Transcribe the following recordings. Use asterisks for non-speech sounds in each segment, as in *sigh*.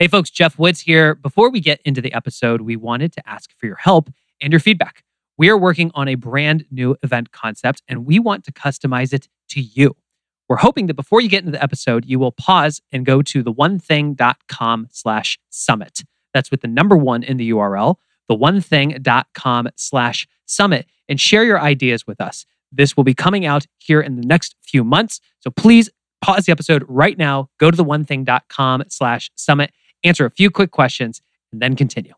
Hey, folks, Geoff Woods here. Before we get into the episode, we wanted to ask for your help and your feedback. We are working on a brand new event concept and we want to customize it to you. We're hoping that before you get into the episode, you will pause and go to theonething.com slash summit. That's with the number one in the URL, theonething.com slash summit, and share your ideas with us. This will be coming out here in the next few months. So please pause the episode right now, go to theonething.com slash summit, answer a few quick questions, and then continue.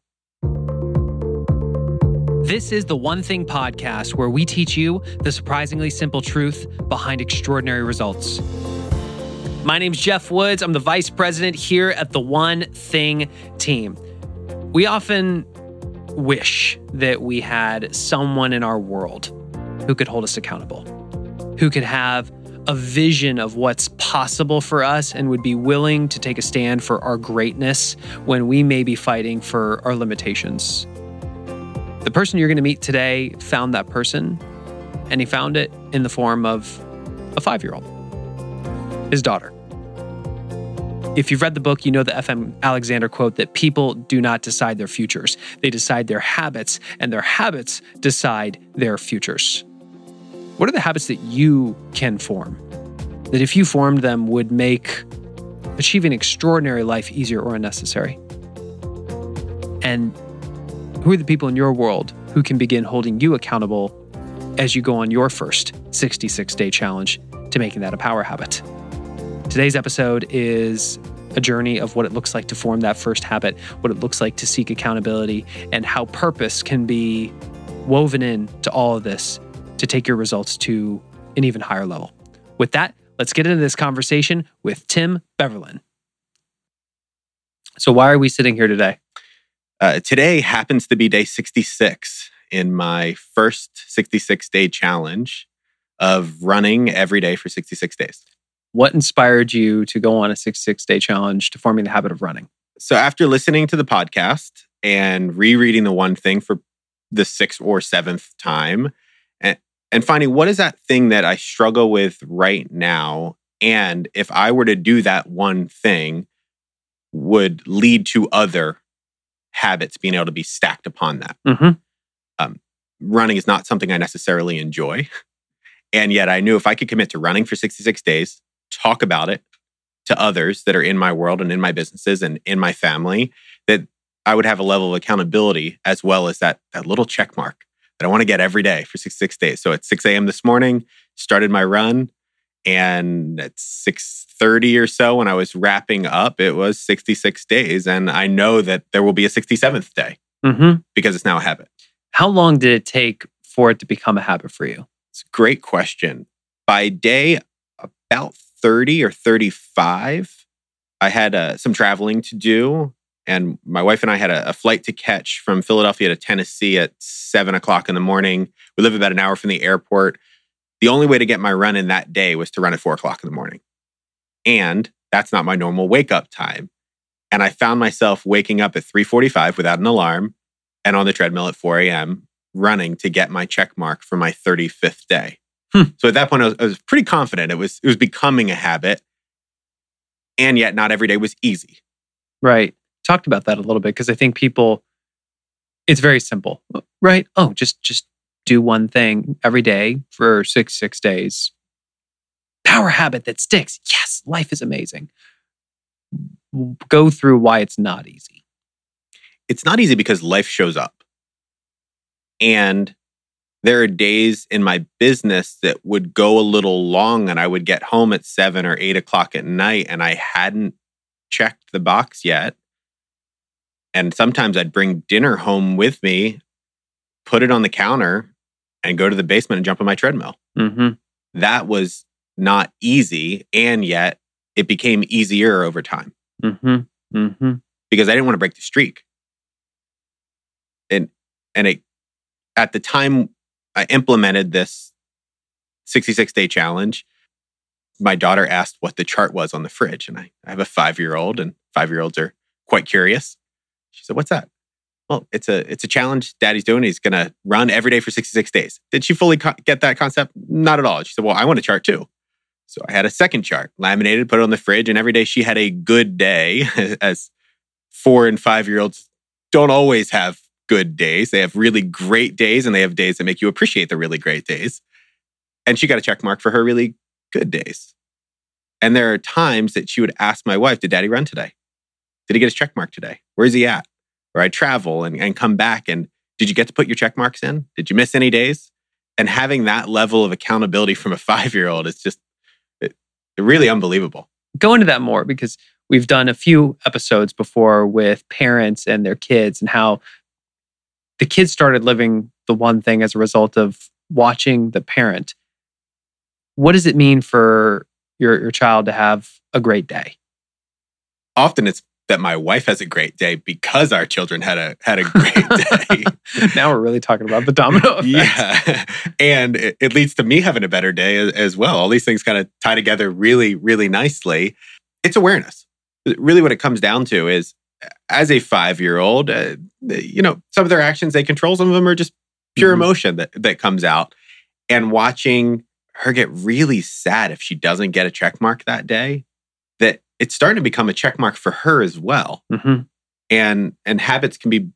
This is the One Thing podcast where we teach you the surprisingly simple truth behind extraordinary results. My name's Geoff Woods. I'm the vice president here at the One Thing team. We often wish that we had someone in our world who could hold us accountable, who could have a vision of what's possible for us and would be willing to take a stand for our greatness when we may be fighting for our limitations. The person you're going to meet today found that person, and he found it in the form of a five year old, his daughter. If you've read the book, you know the FM Alexander quote that people do not decide their futures. They decide their habits, and their habits decide their futures. What are the habits that you can form that, if you formed them, would make achieving extraordinary life easier or unnecessary? And who are the people in your world who can begin holding you accountable as you go on your first 66 day challenge to making that a power habit? Today's episode is a journey of what it looks like to form that first habit, what it looks like to seek accountability, and how purpose can be woven in to all of this to take your results to an even higher level. With that, let's get into this conversation with Tim Beverlin. So, why are we sitting here today? Uh, today happens to be day 66 in my first 66 day challenge of running every day for 66 days. What inspired you to go on a 66 day challenge to forming the habit of running? So, after listening to the podcast and rereading the one thing for the sixth or seventh time, and, finding what is that thing that I struggle with right now, and if I were to do that one thing, would lead to other habits being able to be stacked upon that. Mm-hmm. Um, running is not something I necessarily enjoy. And yet I knew if I could commit to running for 66 days, talk about it to others that are in my world and in my businesses and in my family, that I would have a level of accountability as well as that, that little check mark that I want to get every day for 66 days. So at 6 a.m. this morning, started my run. And at 6:30 or so, when I was wrapping up, it was 66 days. And I know that there will be a 67th day Mm-hmm. because it's now a habit. How long did it take for it to become a habit for you? It's a great question. By day about 30 or 35, I had uh, some traveling to do. And my wife and I had a, a flight to catch from Philadelphia to Tennessee at seven o'clock in the morning. We live about an hour from the airport. The only way to get my run in that day was to run at four o'clock in the morning. And that's not my normal wake up time. And I found myself waking up at 3:45 without an alarm and on the treadmill at 4 a.m. running to get my check mark for my 35th day. Hmm. So at that point, I was, I was pretty confident it was it was becoming a habit, and yet not every day was easy. Right. Talked about that a little bit because I think people, it's very simple, right? Oh, just just do one thing every day for six six days. Power habit that sticks. Yes, life is amazing. Go through why it's not easy. It's not easy because life shows up, and there are days in my business that would go a little long, and I would get home at seven or eight o'clock at night, and I hadn't checked the box yet. And sometimes I'd bring dinner home with me, put it on the counter, and go to the basement and jump on my treadmill. Mm-hmm. That was not easy. And yet it became easier over time Mm-hmm. Mm-hmm. because I didn't want to break the streak. And and it at the time I implemented this 66 day challenge, my daughter asked what the chart was on the fridge. And I, I have a five year old, and five year olds are quite curious. She said, What's that? Well, it's a it's a challenge daddy's doing. He's going to run every day for 66 days. Did she fully co- get that concept? Not at all. She said, Well, I want a chart too. So I had a second chart laminated, put it on the fridge, and every day she had a good day, *laughs* as four and five year olds don't always have good days. They have really great days and they have days that make you appreciate the really great days. And she got a check mark for her really good days. And there are times that she would ask my wife, Did daddy run today? Did he get his check mark today? Where's he at? Or I travel and, and come back and did you get to put your check marks in? Did you miss any days? And having that level of accountability from a *laughs* five year old is just it, really unbelievable. Go into that more because we've done a few episodes before with parents and their kids and how the kids started living the one thing as a result of watching the parent. What does it mean for your, your child to have a great day? Often it's that my wife has a great day because our children had a had a great *laughs* day. now we're really talking about the domino effect. Yeah, and it, it, leads to me having a better day as, as well. All these things kind of tie together really, really nicely. It's awareness. Really, what it comes down to is, as a five year old, uh, you know, some of their actions they control. Some of them are just pure mm-hmm. emotion that that comes out, and watching her get really sad if she doesn't get a check mark that day that it's starting to become a check mark for her as well. Mm-hmm. And and habits can be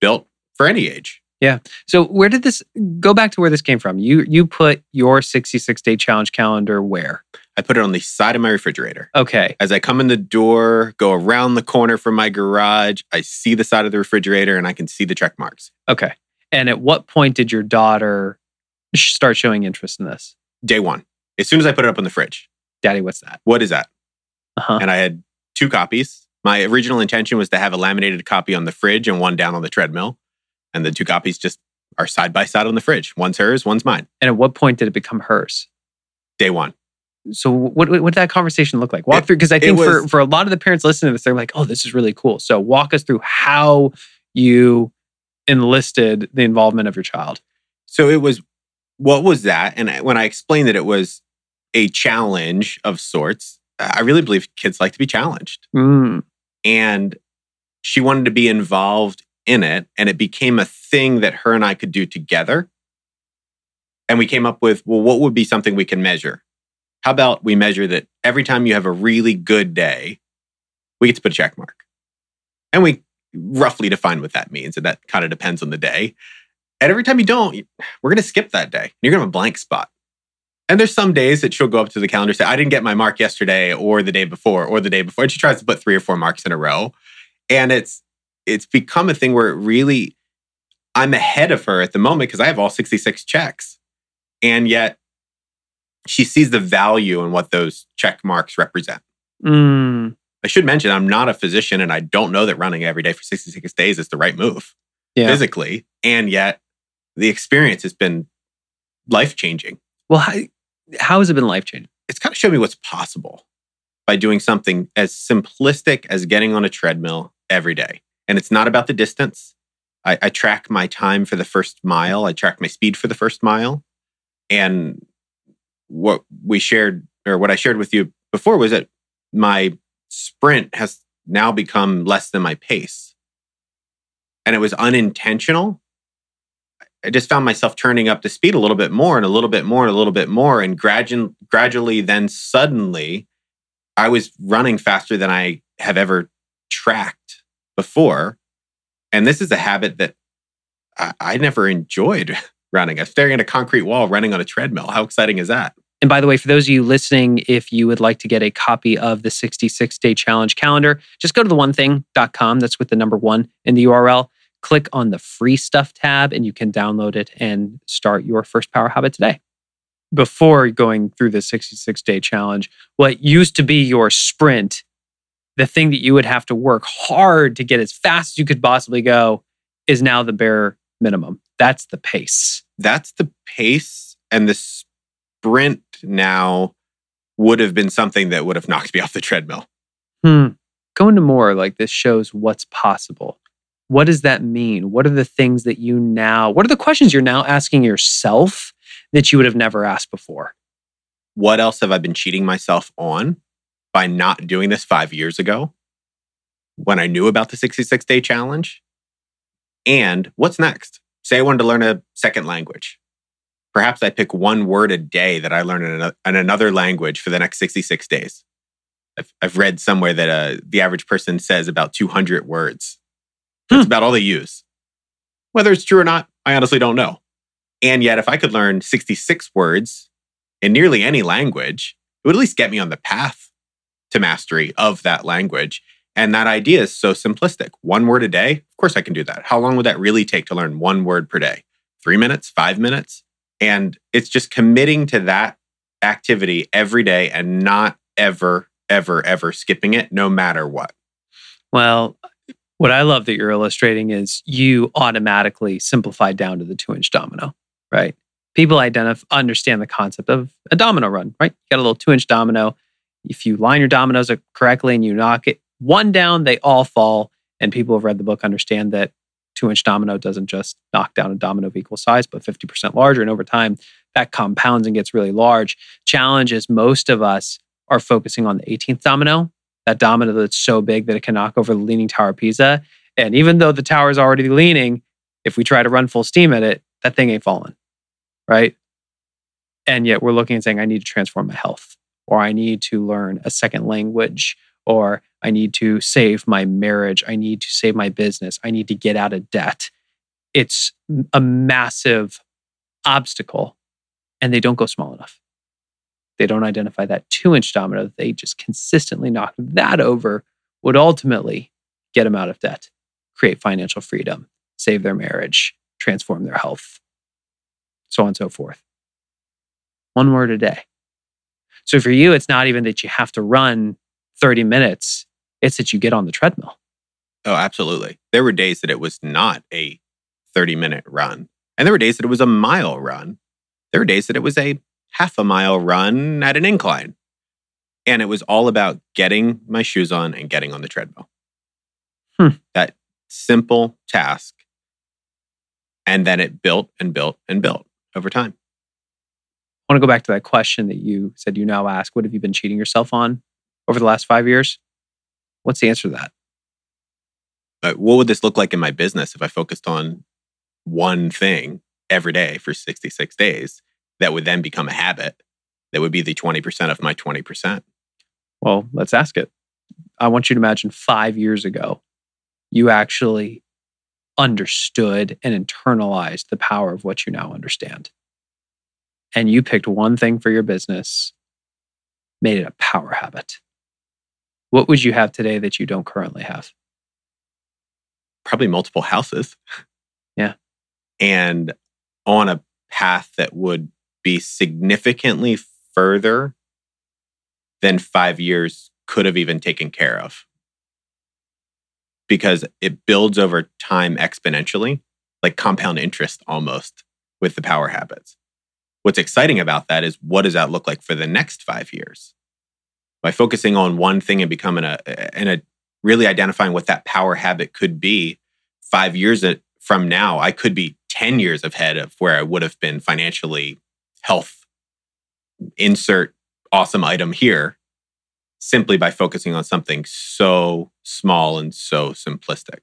built for any age. Yeah. So where did this go back to where this came from? You you put your 66 day challenge calendar where? I put it on the side of my refrigerator. Okay. As I come in the door, go around the corner from my garage, I see the side of the refrigerator and I can see the check marks. Okay. And at what point did your daughter start showing interest in this? Day one. As soon as I put it up in the fridge. Daddy, what's that? What is that? Uh-huh. And I had two copies. My original intention was to have a laminated copy on the fridge and one down on the treadmill. And the two copies just are side by side on the fridge. One's hers, one's mine. And at what point did it become hers? Day one. So what, what did that conversation look like? Walk it, through because I think was, for for a lot of the parents listening to this, they're like, "Oh, this is really cool." So walk us through how you enlisted the involvement of your child. So it was what was that? And when I explained that it was a challenge of sorts, I really believe kids like to be challenged. Mm. And she wanted to be involved in it. And it became a thing that her and I could do together. And we came up with, well, what would be something we can measure? How about we measure that every time you have a really good day, we get to put a check mark? And we roughly define what that means. And that kind of depends on the day. And every time you don't, we're going to skip that day. You're going to have a blank spot. And there's some days that she'll go up to the calendar and say, I didn't get my mark yesterday or the day before or the day before. And she tries to put three or four marks in a row. And it's it's become a thing where it really I'm ahead of her at the moment because I have all 66 checks. And yet she sees the value in what those check marks represent. Mm. I should mention I'm not a physician and I don't know that running every day for 66 days is the right move yeah. physically. And yet the experience has been life changing. Well, how, how has it been life changing? It's kind of showed me what's possible by doing something as simplistic as getting on a treadmill every day. And it's not about the distance. I, I, track my time for the first mile, I track my speed for the first mile. And what we shared, or what I shared with you before, was that my sprint has now become less than my pace. And it was unintentional. I just found myself turning up the speed a little bit more and a little bit more and a little bit more. And gradually, gradually, then suddenly, I was running faster than I have ever tracked before. And this is a habit that I, I never enjoyed *laughs* running. I'm staring at a concrete wall, running on a treadmill. How exciting is that? And by the way, for those of you listening, if you would like to get a copy of the 66 day challenge calendar, just go to the one. That's with the number one in the URL click on the free stuff tab and you can download it and start your first power habit today. Before going through the 66 day challenge, what used to be your sprint, the thing that you would have to work hard to get as fast as you could possibly go, is now the bare minimum. That's the pace. That's the pace. And the sprint now would have been something that would have knocked me off the treadmill. Hmm. Go into more like this shows what's possible what does that mean? What are the things that you now, what are the questions you're now asking yourself that you would have never asked before? What else have I been cheating myself on by not doing this five years ago when I knew about the 66 day challenge? And what's next? Say I wanted to learn a second language. Perhaps I pick one word a day that I learn in, another language for the next 66 days. I've, read somewhere that uh, the average person says about 200 words. That's Hmm. about all they use. Whether it's true or not, I honestly don't know. And yet, if I could learn 66 words in nearly any language, it would at least get me on the path to mastery of that language. And that idea is so simplistic. One word a day, of course I can do that. How long would that really take to learn one word per day? Three minutes, five minutes? And it's just committing to that activity every day and not ever, ever, ever skipping it, no matter what. Well, what I love that you're illustrating is you automatically simplify down to the two inch domino, right? People identify understand the concept of a domino run, right? You got a little two inch domino. If you line your dominoes correctly and you knock it one down, they all fall. And people who have read the book understand that two inch domino doesn't just knock down a domino of equal size, but 50% larger. And over time, that compounds and gets really large. Challenge is most of us are focusing on the 18th domino, that domino that's so big that it can knock over the leaning tower of Pisa. And even though the tower is already leaning, if we try to run full steam at it, that thing ain't falling. Right. And yet we're looking and saying, I need to transform my health, or I need to learn a second language, or I need to save my marriage. I need to save my business. I need to get out of debt. It's a massive obstacle, and they don't go small enough. They don't identify that two inch domino. That they just consistently knock that over, would ultimately get them out of debt, create financial freedom, save their marriage, transform their health, so on and so forth. One word a day. So for you, it's not even that you have to run 30 minutes, it's that you get on the treadmill. Oh, absolutely. There were days that it was not a 30 minute run, and there were days that it was a mile run. There were days that it was a half a mile run at an incline. And it was all about getting my shoes on and getting on the treadmill. Hmm. That simple task. And then it built and built and built over time. I want to go back to that question that you said you now ask what have you been cheating yourself on over the last five years? What's the answer to that? What would this look like in my business if I focused on one thing every day for 66 days that would then become a habit that would be the 20% of my 20%? Well, let's ask it. I want you to imagine five years ago, you actually understood and internalized the power of what you now understand. And you picked one thing for your business, made it a power habit. What would you have today that you don't currently have? Probably multiple houses. Yeah. And on a path that would be significantly further than five years could have even taken care of. Because it builds over time exponentially, like compound interest almost with the power habits. What's exciting about that is what does that look like for the next five years? By focusing on one thing and becoming a, and a really identifying what that power habit could be five years uh, from now, I could be 10 years ahead of where I would have been financially, health, insert awesome item here, simply by focusing on something so small and so simplistic.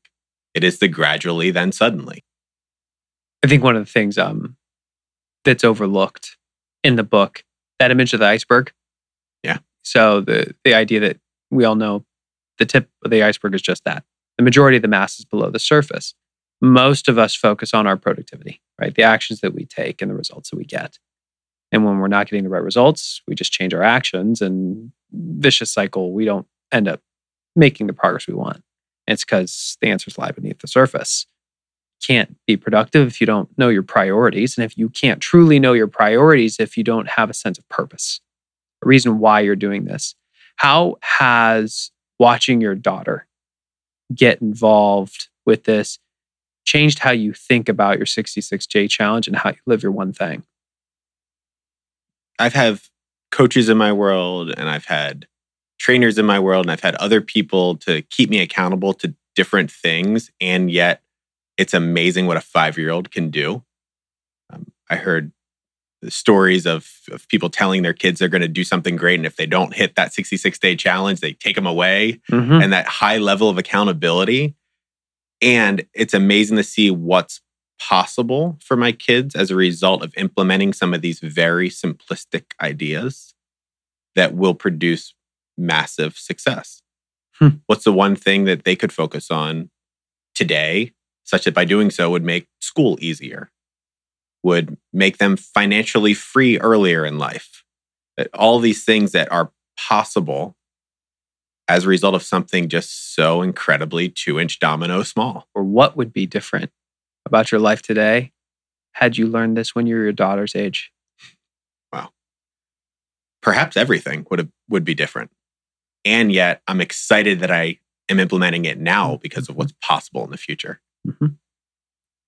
It is the gradually, then suddenly. I think one of the things um, that's overlooked in the book, that image of the iceberg. Yeah. So the the idea that we all know the tip of the iceberg is just that. The majority of the mass is below the surface. Most of us focus on our productivity, right? The actions that we take and the results that we get. And when we're not getting the right results, we just change our actions and vicious cycle, we don't end up making the progress we want. And it's because the answers lie beneath the surface can't be productive if you don't know your priorities. And if you can't truly know your priorities, if you don't have a sense of purpose, a reason why you're doing this. How has watching your daughter get involved with this changed how you think about your 66 day challenge and how you live your one thing? I've had coaches in my world and I've had trainers in my world and I've had other people to keep me accountable to different things. And yet it's amazing what a five year old can do. Um, I heard the stories of, of people telling their kids they're going to do something great. And if they don't hit that 66 day challenge, they take them away Mm-hmm. and that high level of accountability. And it's amazing to see what's possible for my kids as a result of implementing some of these very simplistic ideas that will produce massive success. Hmm. What's the one thing that they could focus on today, such that by doing so would make school easier, would make them financially free earlier in life? That all these things that are possible as a result of something just so incredibly two inch domino small. Or what would be different about your life today had you learned this when you were your daughter's age? Wow. Perhaps everything would have, would be different. And yet I'm excited that I am implementing it now because of what's possible in the future.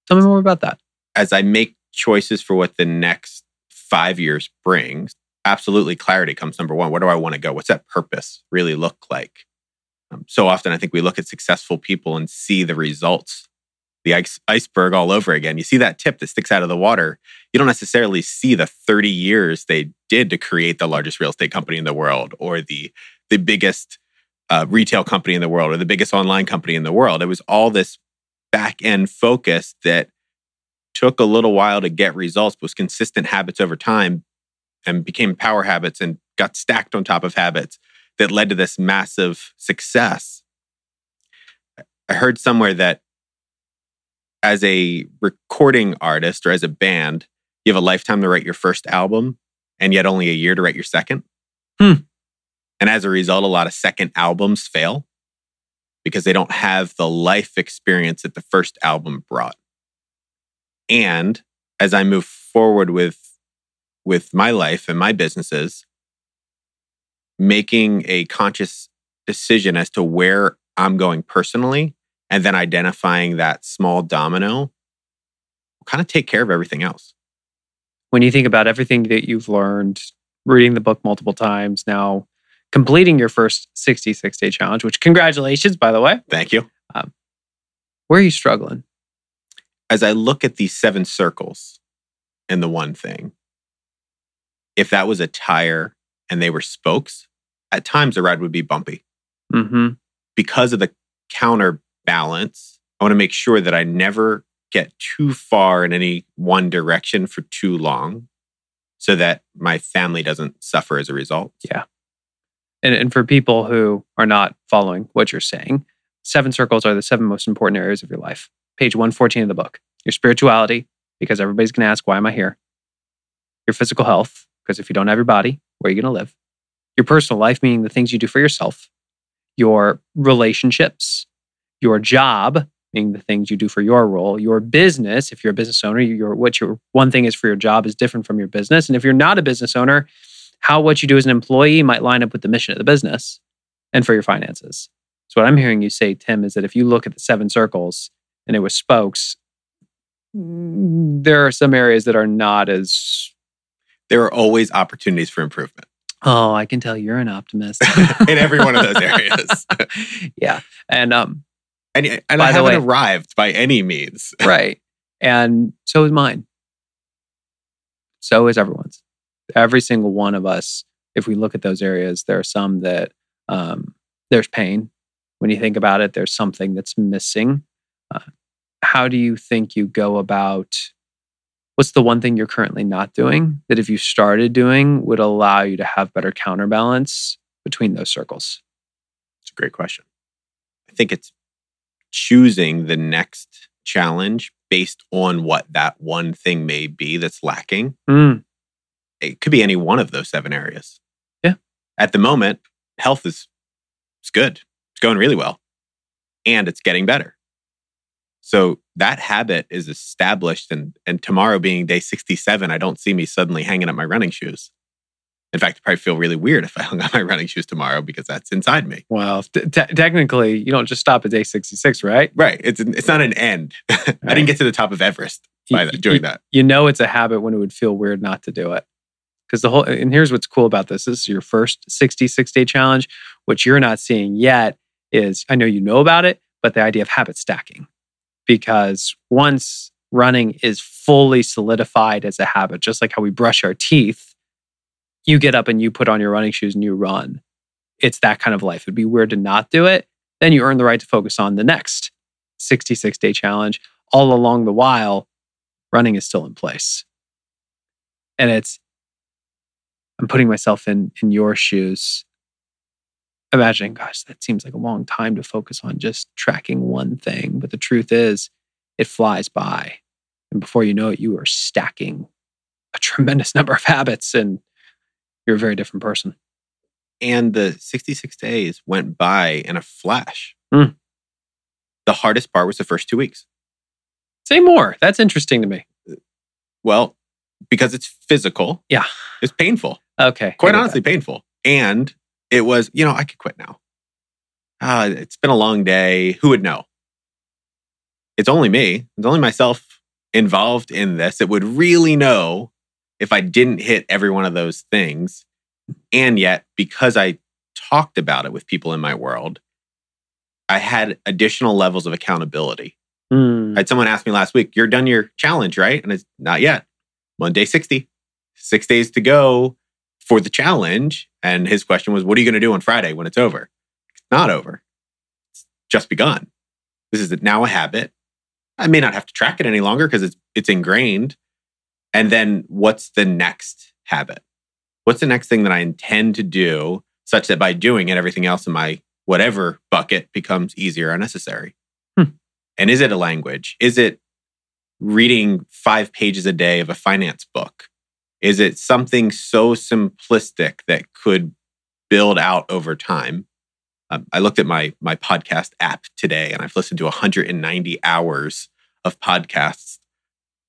Tell me more about that. As I make choices for what the next five years brings, absolutely clarity comes number one. Where do I want to go? What's that purpose really look like? Um, so often, I think we look at successful people and see the results, the ice- iceberg all over again. You see that tip that sticks out of the water. You don't necessarily see the 30 years they did to create the largest real estate company in the world or the, the biggest uh, retail company in the world or the biggest online company in the world. It was all this back end focus that took a little while to get results, but was consistent habits over time and became power habits and got stacked on top of habits that led to this massive success. I heard somewhere that as a recording artist or as a band, you have a lifetime to write your first album and yet only a year to write your second. Hmm. And as a result, a lot of second albums fail because they don't have the life experience that the first album brought. And as I move forward with with my life and my businesses, making a conscious decision as to where I'm going personally and then identifying that small domino will kind of take care of everything else. When you think about everything that you've learned, reading the book multiple times, now completing your first 66 day challenge, which congratulations, by the way. Thank you. Where are you struggling? As I look at these seven circles and the one thing, if that was a tire and they were spokes, at times the ride would be bumpy. Mm-hmm. because of the counterbalance, I want to make sure that I never get too far in any one direction for too long so that my family doesn't suffer as a result. Yeah. And, and for people who are not following what you're saying, seven circles are the seven most important areas of your life. Page 114 of the book. Your spirituality, because everybody's going to ask, why am I here? Your physical health, because if you don't have your body, where are you going to live? Your personal life, meaning the things you do for yourself. Your relationships, your job, meaning the things you do for your role. Your business, if you're a business owner, your what your one thing is for your job is different from your business. And if you're not a business owner, how what you do as an employee might line up with the mission of the business and for your finances. So what I'm hearing you say, Tim, is that if you look at the seven circles and it was spokes, there are some areas that are not as There are always opportunities for improvement oh, I can tell you're an optimist. *laughs* in every one of those *laughs* areas. yeah. And um, and and By I haven't way- arrived by any means. *laughs* right. And so is mine. So is everyone's. Every single one of us, if we look at those areas, there are some that um, there's pain. When you think about it, there's something that's missing. Uh, how do you think you go about what's the one thing you're currently not doing that if you started doing would allow you to have better counterbalance between those circles? It's a great question. I think it's choosing the next challenge based on what that one thing may be that's lacking. Mm, It could be any one of those seven areas. Yeah. At the moment, health is it's good. It's going really well. And it's getting better. So that habit is established and and tomorrow being day 67, I don't see me suddenly hanging up my running shoes. In fact, I probably feel really weird if I hung up my running shoes tomorrow because that's inside me. well, t- te- technically, you don't just stop at day 66, right? Right. It's it's not an end. *laughs* I didn't get to the top of Everest by You- doing you- that. You know it's a habit when it would feel weird not to do it. Because the whole, and here's what's cool about this this is your first 66 day challenge. What you're not seeing yet is I know you know about it, but the idea of habit stacking. Because once running is fully solidified as a habit, just like how we brush our teeth, you get up and you put on your running shoes and you run. It's that kind of life. It'd be weird to not do it. Then you earn the right to focus on the next 66 day challenge. All along the while, running is still in place. And it's, I'm putting myself in in your shoes. imagining, gosh, that seems like a long time to focus on just tracking one thing. But the truth is, it flies by. And before you know it, you are stacking a tremendous *laughs* number of habits and you're a very different person. And the 66 days went by in a flash. Mm. The hardest part was the first two weeks. Say more. That's interesting to me. Well, because it's physical. Yeah. It's painful. Okay. Quite honestly, painful. And it was, you know, I could quit now. Ah, it's been a long day. Who would know? It's only me. It's only myself involved in this that would really know if I didn't hit every one of those things. And yet, because I talked about it with people in my world, I had additional levels of accountability. Mm. I had someone ask me last week, You're done your challenge, right? And it's not yet. Monday 60, six days to go for the challenge. And his question was, What are you going to do on Friday when it's over? It's not over, it's just begun. This is now a habit. I may not have to track it any longer because it's, it's ingrained. And then what's the next habit? What's the next thing that I intend to do such that by doing it, everything else in my whatever bucket becomes easier or necessary? Hmm. And is it a language? Is it reading five pages a day of a finance book? Is it something so simplistic that could build out over time? Um, I looked at my my podcast app today, and I've listened to 190 hours of podcasts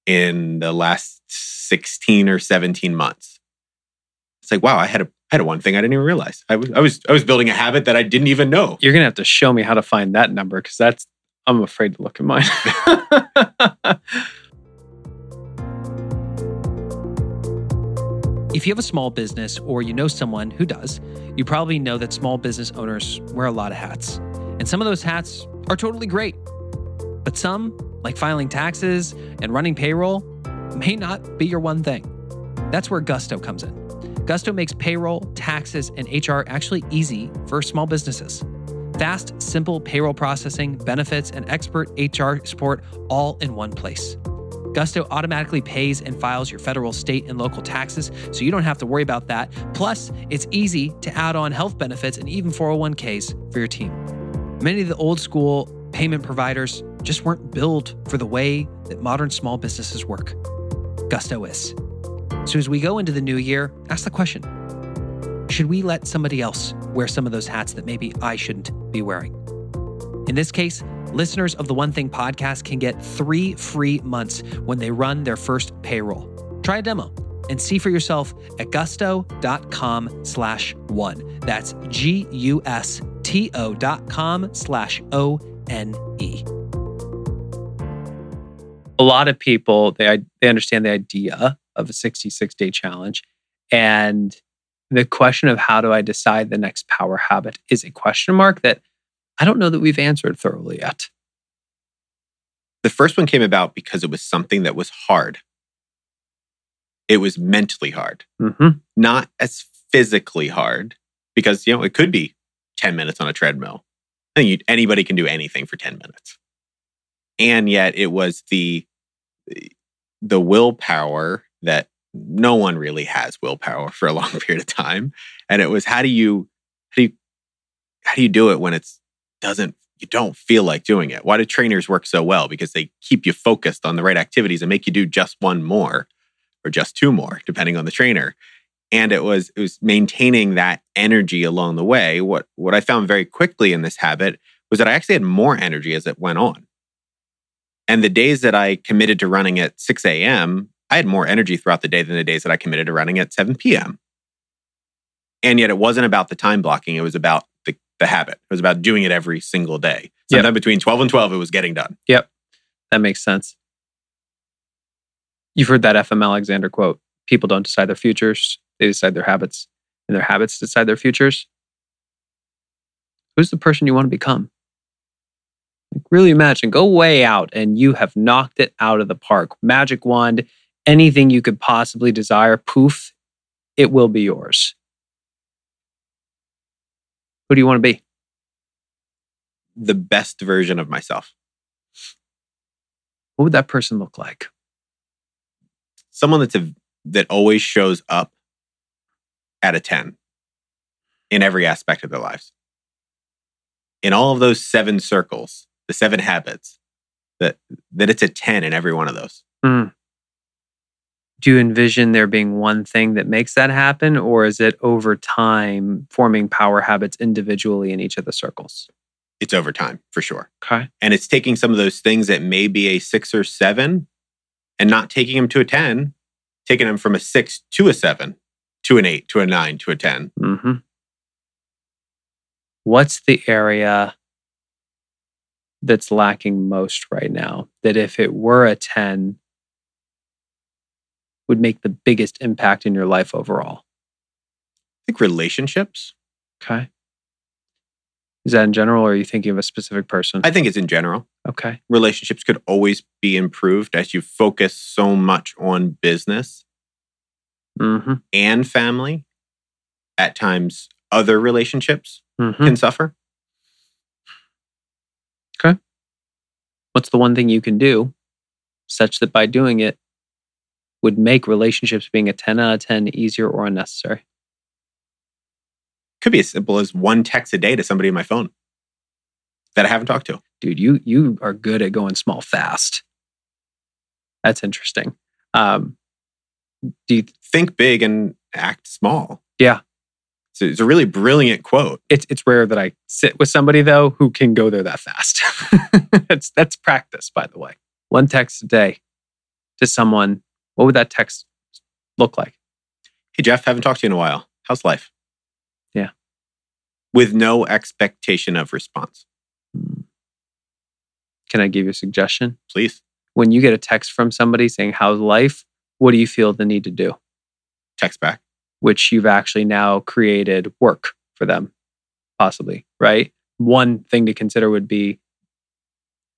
in the last 16 or 17 months. It's like, wow, I had a I had a one thing I didn't even realize. I was I was I was building a habit that I didn't even know. You're gonna have to show me how to find that number because that's I'm afraid to look at mine. if you have a small business or you know someone who does, you probably know that small business owners wear a lot of hats. And some of those hats are totally great. But some, like filing taxes and running payroll, may not be your one thing. That's where Gusto comes in. Gusto makes payroll, taxes, and HR actually easy for small businesses. Fast, simple payroll processing, benefits, and expert HR support all in one place. Gusto automatically pays and files your federal, state, and local taxes, so you don't have to worry about that. Plus, it's easy to add on health benefits and even 401ks for your team. Many of the old school payment providers just weren't built for the way that modern small businesses work. Gusto is. So, as we go into the new year, ask the question Should we let somebody else wear some of those hats that maybe I shouldn't be wearing? In this case, listeners of the One Thing podcast can get three free months when they run their first payroll. Try a demo and see for yourself at gusto.com slash one. That's G U S T O dot com slash O N E. A lot of people, they, they understand the idea of a 66 day challenge. And the question of how do I decide the next power habit is a question mark that I don't know that we've answered thoroughly yet. The first one came about because it was something that was hard. It was mentally hard, Mm-hmm. not as physically hard, because you know it could be 10 minutes on a treadmill. I think you, anybody can do anything for 10 minutes. And yet it was the the willpower that no one really has willpower for a long *laughs* period of time. And it was how do you how do you how do you do it when it's doesn't you don't feel like doing it? Why do trainers work so well? Because they keep you focused on the right activities and make you do just one more or just two more, depending on the trainer. And it was it was maintaining that energy along the way. What what I found very quickly in this habit was that I actually had more energy as it went on. And the days that I committed to running at 6 a.m., I had more energy throughout the day than the days that I committed to running at 7 p.m. And yet it wasn't about the time blocking, it was about the, the habit. It was about doing it every single day. Yep. Sometime between 12 and 12, it was getting done. Yep. That makes sense. You've heard that FM Alexander quote People don't decide their futures, they decide their habits, and their habits decide their futures. Who's the person you want to become? Like, really imagine, go way out and you have knocked it out of the park. Magic wand, anything you could possibly desire, poof, it will be yours. Who do you want to be? The best version of myself. What would that person look like? Someone that's a, that always shows up at a 10 in every aspect of their lives. in all of those seven circles, the seven habits, that that it's a 10 in every one of those. Mm. Do you envision there being one thing that makes that happen, or is it over time forming power habits individually in each of the circles? It's over time for sure. Okay. And it's taking some of those things that may be a six or seven and not taking them to a 10, taking them from a six to a seven, to an eight, to a nine, to a 10. Mm-hmm. What's the area that's lacking most right now that if it were a 10 would make the biggest impact in your life overall? I think relationships. Okay. Is that in general, or are you thinking of a specific person? I think it's in general. okay. Relationships could always be improved as you focus so much on business Mm-hmm. and family. At times, other relationships Mm-hmm. can suffer. What's the one thing you can do such that by doing it would make relationships being a 10 out of 10 easier or unnecessary? Could be as simple as one text a day to somebody on my phone that I haven't talked to. dude, you you are good at going small fast. That's interesting. Um, do you, Think big and act small. Yeah. So it's a really brilliant quote. it's it's rare that I sit with somebody though who can go there that fast. *laughs* that's that's practice, by the way. One text a day to someone. What would that text look like? Hey, Geoff, haven't talked to you in a while. How's life? Yeah. With no expectation of response. Hmm. Can I give you a suggestion? Please When you get a text from somebody saying how's life, what do you feel the need to do? text back. Which you've actually now created work for them, possibly, right? One thing to consider would be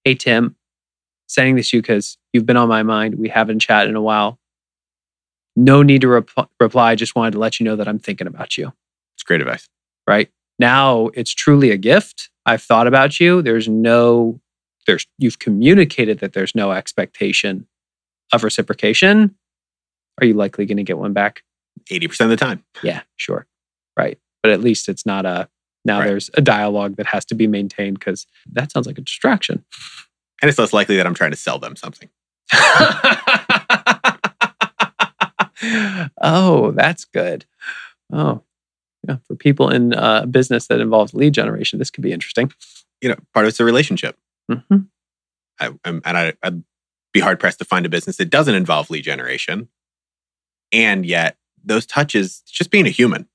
Hey, Tim, sending this to you because you've been on my mind. We haven't chatted in a while. No need to rep- reply. Just wanted to let you know that I'm thinking about you, It's great advice. right? Now it's truly a gift. I've thought about you. There's no, there's, you've communicated that there's no expectation of reciprocation. Are you likely going to get one back? 80% of the time. Yeah, sure. Right. But at least it's not a now Right. there's a dialogue that has to be maintained because that sounds like a distraction. And it's less likely that I'm trying to sell them something. *laughs* oh, that's good. Oh, yeah. For people in uh, business that involves lead generation, this could be interesting. You know, part of it's a relationship. hmm I, and I, I'd be hard pressed to find a business that doesn't involve lead generation. And yet, those touches, just being a human.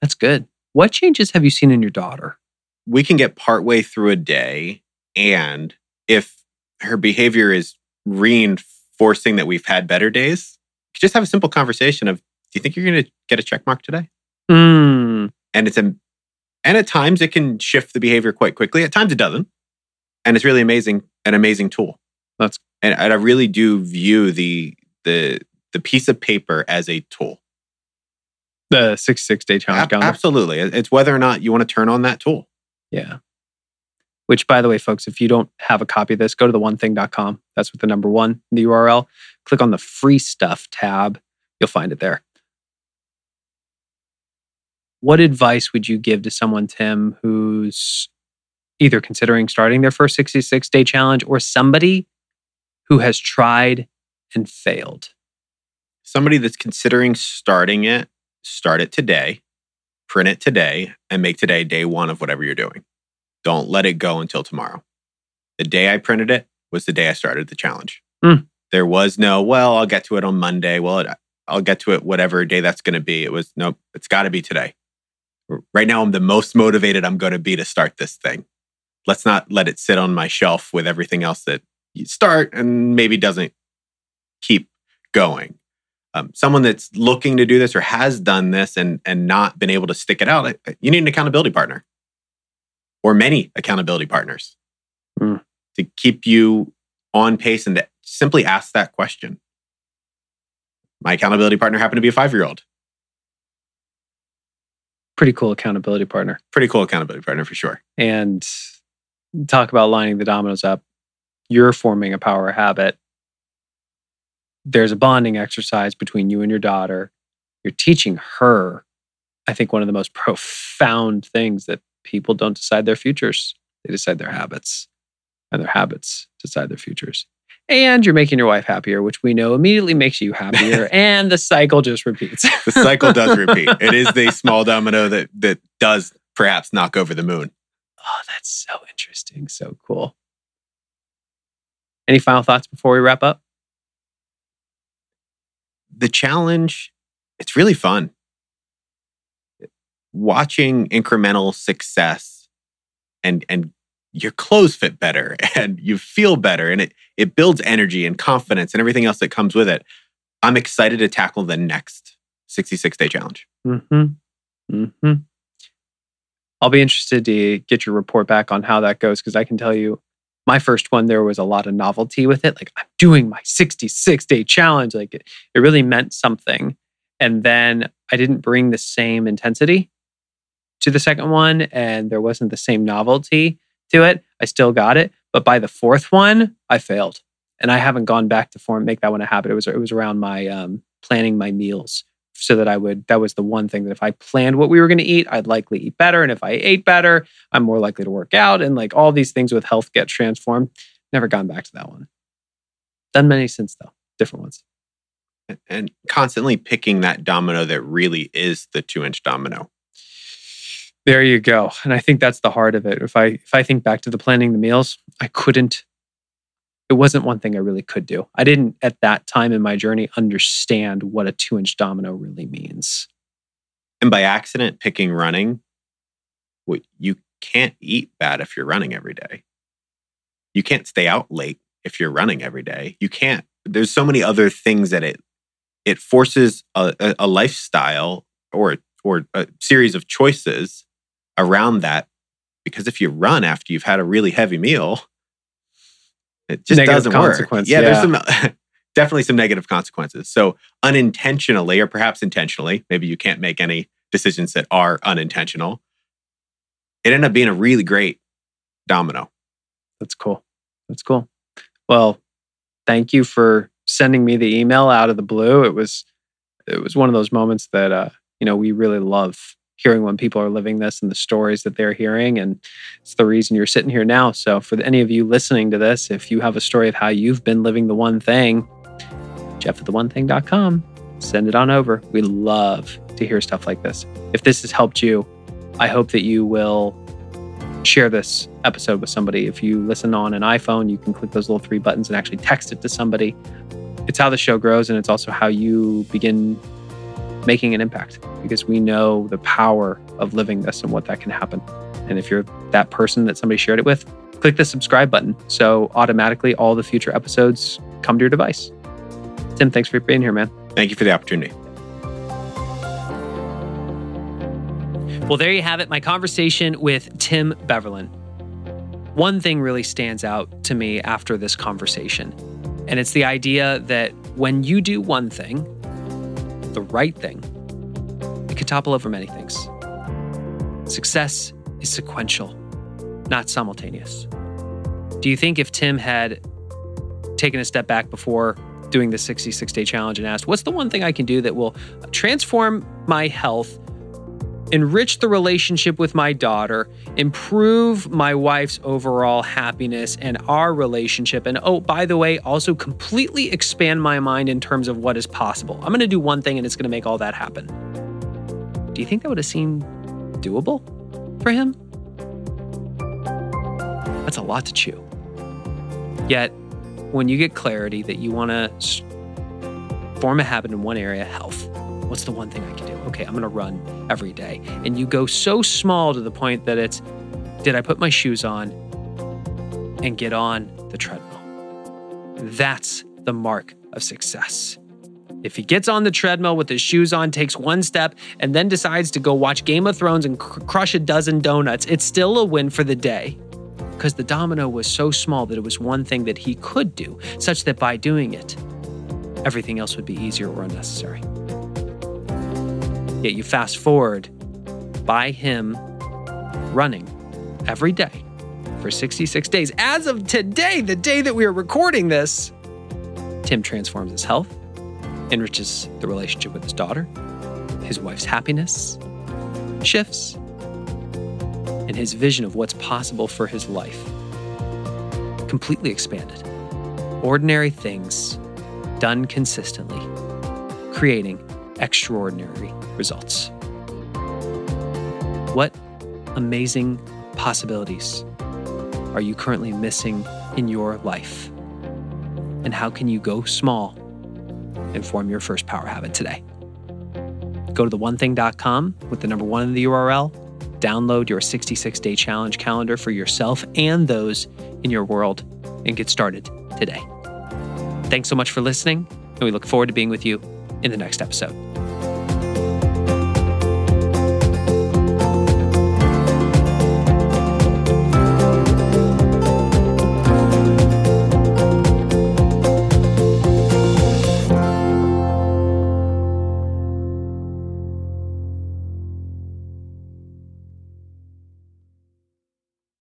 That's good. What changes have you seen in your daughter? We can get partway through a day, and if her behavior is reinforcing that we've had better days, just have a simple conversation of, "Do you think you're going to get a check mark today?" Mm, And it's a, and at times it can shift the behavior quite quickly. At times it doesn't, and it's really amazing, an amazing tool. That's- and I really do view the the the piece of paper as a tool. the 66 day challenge Ab- calendar. absolutely, it's whether or not you want to turn on that tool. Yeah. Which, by the way, folks, if you don't have a copy of this, go to the onething.com. That's with the number one in the URL. Click on the free stuff tab. You'll find it there. What advice would you give to someone, Tim, who's either considering starting their first 66 day challenge or somebody who has tried and failed? Somebody that's considering starting it, start it today, print it today, and make today day one of whatever you're doing. Don't let it go until tomorrow. The day I printed it was the day I started the challenge. Mm. There was no, well, I'll get to it on Monday. Well, it, I'll get to it whatever day that's going to be. It was, nope, it's got to be today. Right now, I'm the most motivated I'm going to be to start this thing. Let's not let it sit on my shelf with everything else that you start and maybe doesn't keep going. Um, someone that's looking to do this or has done this and and not been able to stick it out, uh, you need an accountability partner or many accountability partners Mm. to keep you on pace and to simply ask that question. My accountability partner happened to be a five year old. Pretty cool accountability partner. Pretty cool accountability partner for sure. and talk about lining the dominoes up. You're forming a power habit. There's a bonding exercise between you and your daughter. You're teaching her, I think, one of the most *laughs* profound things that people don't decide their futures, they decide their habits, and their habits decide their futures. And you're making your wife happier, which we know immediately makes you happier. *laughs* and the cycle just repeats. *laughs* the cycle does repeat. It is the small domino that that does perhaps knock over the moon. Oh, that's so interesting. So cool. Any final thoughts before we wrap up? The challenge, it's really fun. Watching incremental success and and your clothes fit better *laughs* and you feel better and it it builds energy and confidence and everything else that comes with it. I'm excited to tackle the next 66 day challenge. Mm-hmm. Mm-hmm. I'll be interested to get your report back on how that goes because I can tell you my first one there was a lot of novelty with it like i'm doing my 66 day challenge like it, it really meant something. And then i didn't bring the same intensity to the second one and there wasn't the same novelty to it. I still got it but by the fourth one i failed. And i haven't gone back to form make that one a habit. It was it was around my um, planning my meals so that I would, that was the one thing that if I planned what we were going to eat, I'd likely eat better. And if I ate better, I'm more likely to work out. And like all these things with health get transformed. Never gone back to that one. Done many since though, different ones. And constantly picking that domino that really is the two inch domino. There you go. And I think that's the heart of it. If I if I think back to the planning the meals, I couldn't it wasn't one thing I really could do. I didn't at that time in my journey understand what a two inch domino really means. And by accident picking running, you can't eat bad if you're running every day. You can't stay out late if you're running every day. You can't. There's so many other things that it it forces a, a, a lifestyle or or a series of choices around that. Because if you run after you've had a really heavy meal, it just negative doesn't work. Yeah, yeah, there's some *laughs* definitely some negative consequences. So unintentionally, or perhaps intentionally, maybe you can't make any decisions that are unintentional. It ended up being a really great domino. That's cool. That's cool. Well, thank you for sending me the email out of the blue. It was it was one of those moments that uh, you know we really love hearing when people are living this and the stories that they're hearing. And it's the reason you're sitting here now. So, for any of you listening to this, if you have a story of how you've been living the one thing, Geoff at the one thing.com, send it on over. We love to hear stuff like this. If this has helped you, I hope that you will share this episode with somebody. If you listen on an iPhone, you can click those little three buttons and actually text it to somebody. It's how the show grows, and it's also how you begin making an impact because we know the power of living this and what that can happen. And if you're that person that somebody shared it with, click the subscribe button so automatically all the future episodes come to your device. Tim, thanks for being here, man. Thank you for the opportunity. Well, there you have it, my conversation with Tim Beverlin. One thing really stands out to me after this conversation, and it's the idea that when you do one thing, the right thing, it could topple over many things. Success is sequential, not simultaneous. Do you think if Tim had taken a step back before doing the 66 day challenge and asked, What's the one thing I can do that will transform my health enrich the relationship with my daughter, improve my wife's overall happiness and our relationship. And oh, by the way, also completely expand my mind in terms of what is possible. I'm going to do one thing and it's going to make all that happen. Do you think that would have seemed doable for him? That's a lot to chew. Yet, when you get clarity that you want to form a habit in one area, health, what's the one thing I can do? Okay, I'm going to run every day. And you go so small to the point that it's, did I put my shoes on and get on the treadmill? That's the mark of success. If he gets on the treadmill with his shoes on, takes one step, and then decides to go watch Game of Thrones and cr- crush a dozen donuts, it's still a win for the day. Because the domino was so small that it was one thing that he could do, such that by doing it, everything else would be easier or unnecessary. Yet you fast forward by him running every day for 66 days. As of today, the day that we are recording this, Tim transforms his health, enriches the relationship with his daughter, his wife's happiness shifts, and his vision of what's possible for his life completely expanded. Ordinary things done consistently, creating extraordinary results. What amazing possibilities are you currently missing in your life? And how can you go small and form your first power habit today? Go to theonething.com with the number one in the URL download your 66 day challenge calendar for yourself and those in your world and get started today. Thanks so much for listening, and we look forward to being with you in the next episode.